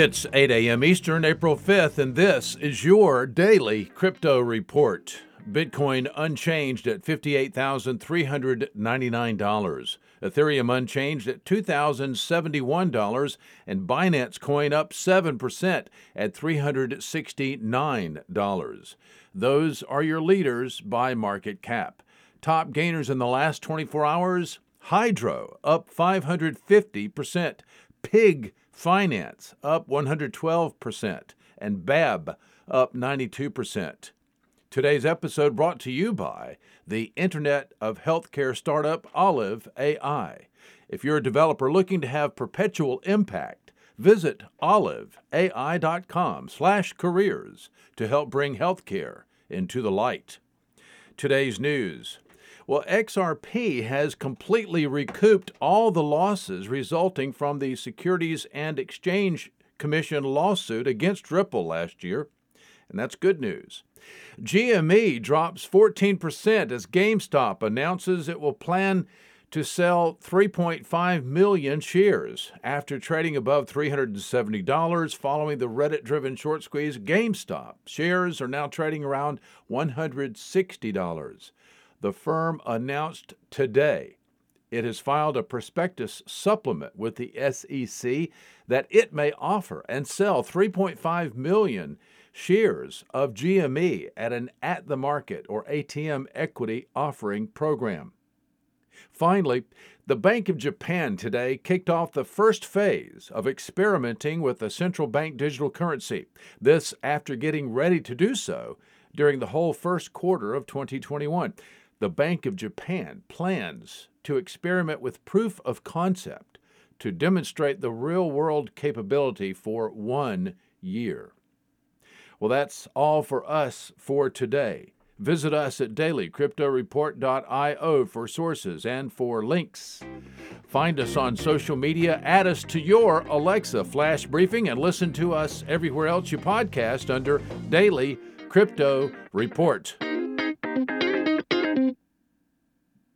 It's 8 a.m. Eastern, April 5th, and this is your daily crypto report. Bitcoin unchanged at $58,399. Ethereum unchanged at $2,071. And Binance Coin up 7% at $369. Those are your leaders by market cap. Top gainers in the last 24 hours Hydro up 550%. Pig Finance up 112%, and BAB up 92%. Today's episode brought to you by the Internet of Healthcare startup Olive AI. If you're a developer looking to have perpetual impact, visit oliveai.com/careers to help bring healthcare into the light. Today's news. Well, XRP has completely recouped all the losses resulting from the Securities and Exchange Commission lawsuit against Ripple last year, and that's good news. GME drops 14% as GameStop announces it will plan to sell 3.5 million shares after trading above $370 following the Reddit driven short squeeze. GameStop shares are now trading around $160 the firm announced today it has filed a prospectus supplement with the SEC that it may offer and sell 3.5 million shares of GME at an at the market or ATM equity offering program. Finally, the Bank of Japan today kicked off the first phase of experimenting with the central bank digital currency. This after getting ready to do so during the whole first quarter of 2021 the Bank of Japan plans to experiment with proof of concept to demonstrate the real world capability for one year. Well, that's all for us for today. Visit us at dailycryptoreport.io for sources and for links. Find us on social media, add us to your Alexa flash briefing, and listen to us everywhere else you podcast under Daily Crypto Report.